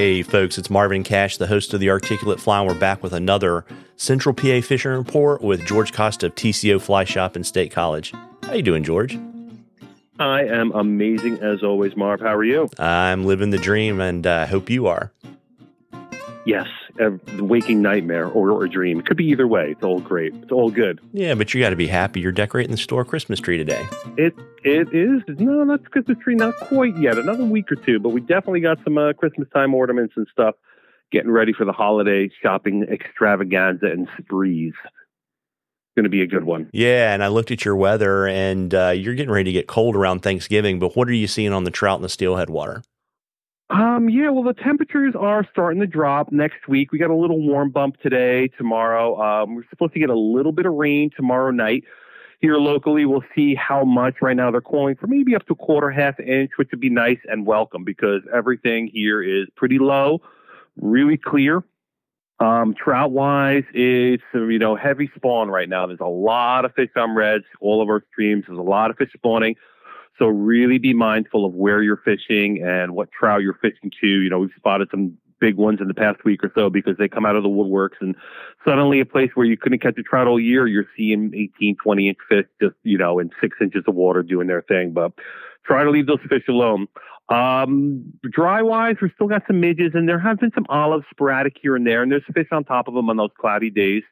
Hey, folks, it's Marvin Cash, the host of the Articulate Fly. and We're back with another Central PA Fishing Report with George Costa of TCO Fly Shop in State College. How you doing, George? I am amazing as always, Marv. How are you? I'm living the dream, and I uh, hope you are. Yes, a waking nightmare or, or a dream. It could be either way. It's all great. It's all good. Yeah, but you got to be happy. You're decorating the store Christmas tree today. It it is. No, not Christmas tree. Not quite yet. Another week or two, but we definitely got some uh, Christmas time ornaments and stuff. Getting ready for the holiday shopping extravaganza and sprees. Going to be a good one. Yeah, and I looked at your weather, and uh, you're getting ready to get cold around Thanksgiving. But what are you seeing on the trout and the steelhead water? Um, yeah, well, the temperatures are starting to drop next week. We got a little warm bump today, tomorrow. Um, we're supposed to get a little bit of rain tomorrow night here locally. We'll see how much. Right now, they're calling for maybe up to a quarter, half inch, which would be nice and welcome because everything here is pretty low, really clear. Um, trout wise, it's you know heavy spawn right now. There's a lot of fish on redds, all of our streams. There's a lot of fish spawning. So really be mindful of where you're fishing and what trout you're fishing to. You know, we've spotted some big ones in the past week or so because they come out of the woodworks and suddenly a place where you couldn't catch a trout all year, you're seeing 18, 20 inch fish just, you know, in six inches of water doing their thing. But try to leave those fish alone. Um, dry wise, we've still got some midges and there have been some olives sporadic here and there, and there's fish on top of them on those cloudy days.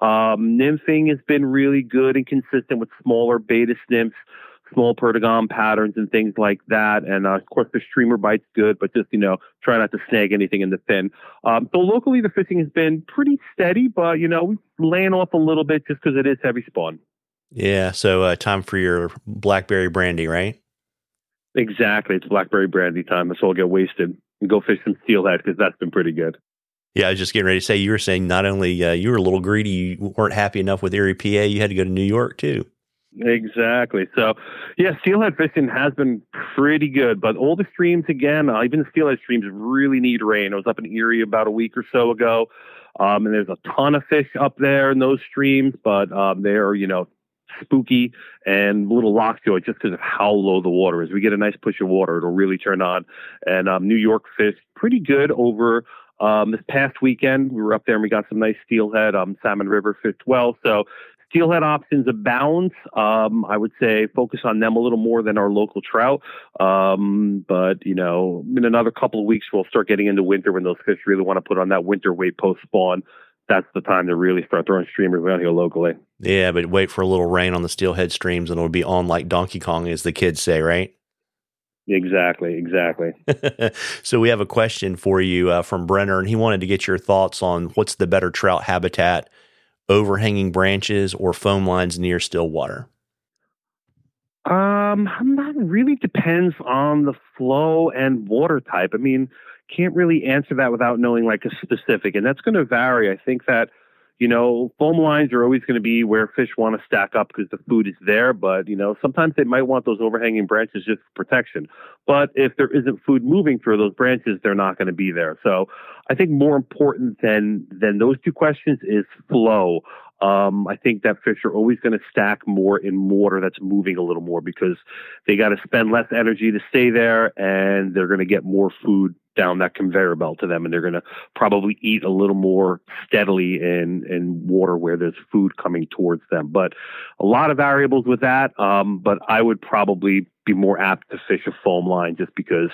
Um, nymphing has been really good and consistent with smaller baetis nymphs small perdigon patterns and things like that. And uh, of course, the streamer bite's good, but just you know, try not to snag anything in the fin. Um, so locally, the fishing has been pretty steady, but you know, we've laying off a little bit just because it is heavy spawn. Yeah. So uh, time for your blackberry brandy, right? Exactly. It's blackberry brandy time. Let's all get wasted and go fish some steelhead because that's been pretty good. Yeah, I was just getting ready to say you were saying not only uh, you were a little greedy, you weren't happy enough with Erie, PA, you had to go to New York too. Exactly. So, yeah, steelhead fishing has been pretty good, but all the streams again, uh, even steelhead streams really need rain. I was up in Erie about a week or so ago, um, and there's a ton of fish up there in those streams, but um, they're you know spooky and a little lockjaw just because of how low the water is. We get a nice push of water, it'll really turn on. And um, New York fish pretty good over um, this past weekend, we were up there and we got some nice steelhead. Um, Salmon River fished well. So Steelhead options abound. Um, I would say focus on them a little more than our local trout. Um, but you know, in another couple of weeks, we'll start getting into winter when those fish really want to put on that winter weight post spawn. That's the time to really start throwing streamers around here locally. Yeah, but wait for a little rain on the steelhead streams, and it'll be on like Donkey Kong, as the kids say, right? Exactly, exactly. so we have a question for you uh, from Brenner, and he wanted to get your thoughts on what's the better trout habitat overhanging branches or foam lines near still water? Um, that really depends on the flow and water type. I mean, can't really answer that without knowing like a specific, and that's going to vary. I think that you know, foam lines are always going to be where fish want to stack up because the food is there. But, you know, sometimes they might want those overhanging branches just for protection. But if there isn't food moving through those branches, they're not going to be there. So I think more important than, than those two questions is flow. Um, I think that fish are always going to stack more in water that's moving a little more because they got to spend less energy to stay there and they're going to get more food down that conveyor belt to them, and they're going to probably eat a little more steadily in in water where there's food coming towards them. But a lot of variables with that. Um, but I would probably be more apt to fish a foam line just because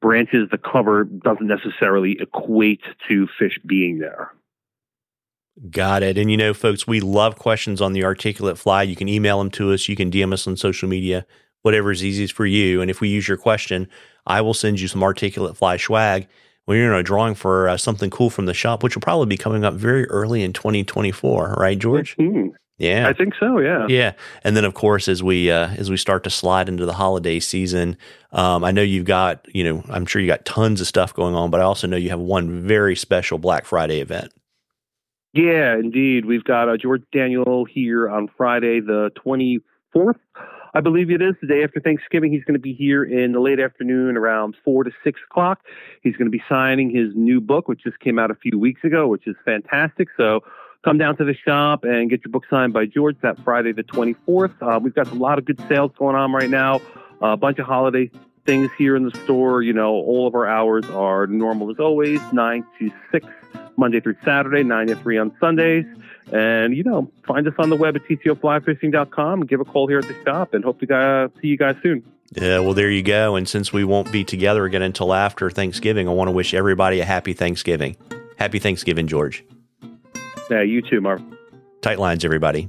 branches, the cover doesn't necessarily equate to fish being there. Got it. And you know, folks, we love questions on the articulate fly. You can email them to us. You can DM us on social media, whatever is easiest for you. And if we use your question, I will send you some articulate fly swag when you're in a drawing for uh, something cool from the shop, which will probably be coming up very early in 2024, right, George? Mm-hmm. Yeah, I think so. Yeah, yeah. And then, of course, as we uh, as we start to slide into the holiday season, um, I know you've got you know I'm sure you got tons of stuff going on, but I also know you have one very special Black Friday event. Yeah, indeed. We've got uh, George Daniel here on Friday, the 24th I believe it is the day after Thanksgiving. He's going to be here in the late afternoon around four to six o'clock. He's going to be signing his new book, which just came out a few weeks ago, which is fantastic. So come down to the shop and get your book signed by George that Friday, the 24th. Uh, we've got a lot of good sales going on right now, a bunch of holiday things here in the store. You know, all of our hours are normal as always, 9 to 6, Monday through Saturday, 9 to 3 on Sundays. And, you know, find us on the web at tcoflyfishing.com and give a call here at the shop and hope to uh, see you guys soon. Yeah, well, there you go. And since we won't be together again until after Thanksgiving, I want to wish everybody a happy Thanksgiving. Happy Thanksgiving, George. Yeah, you too, Marv. Tight lines, everybody.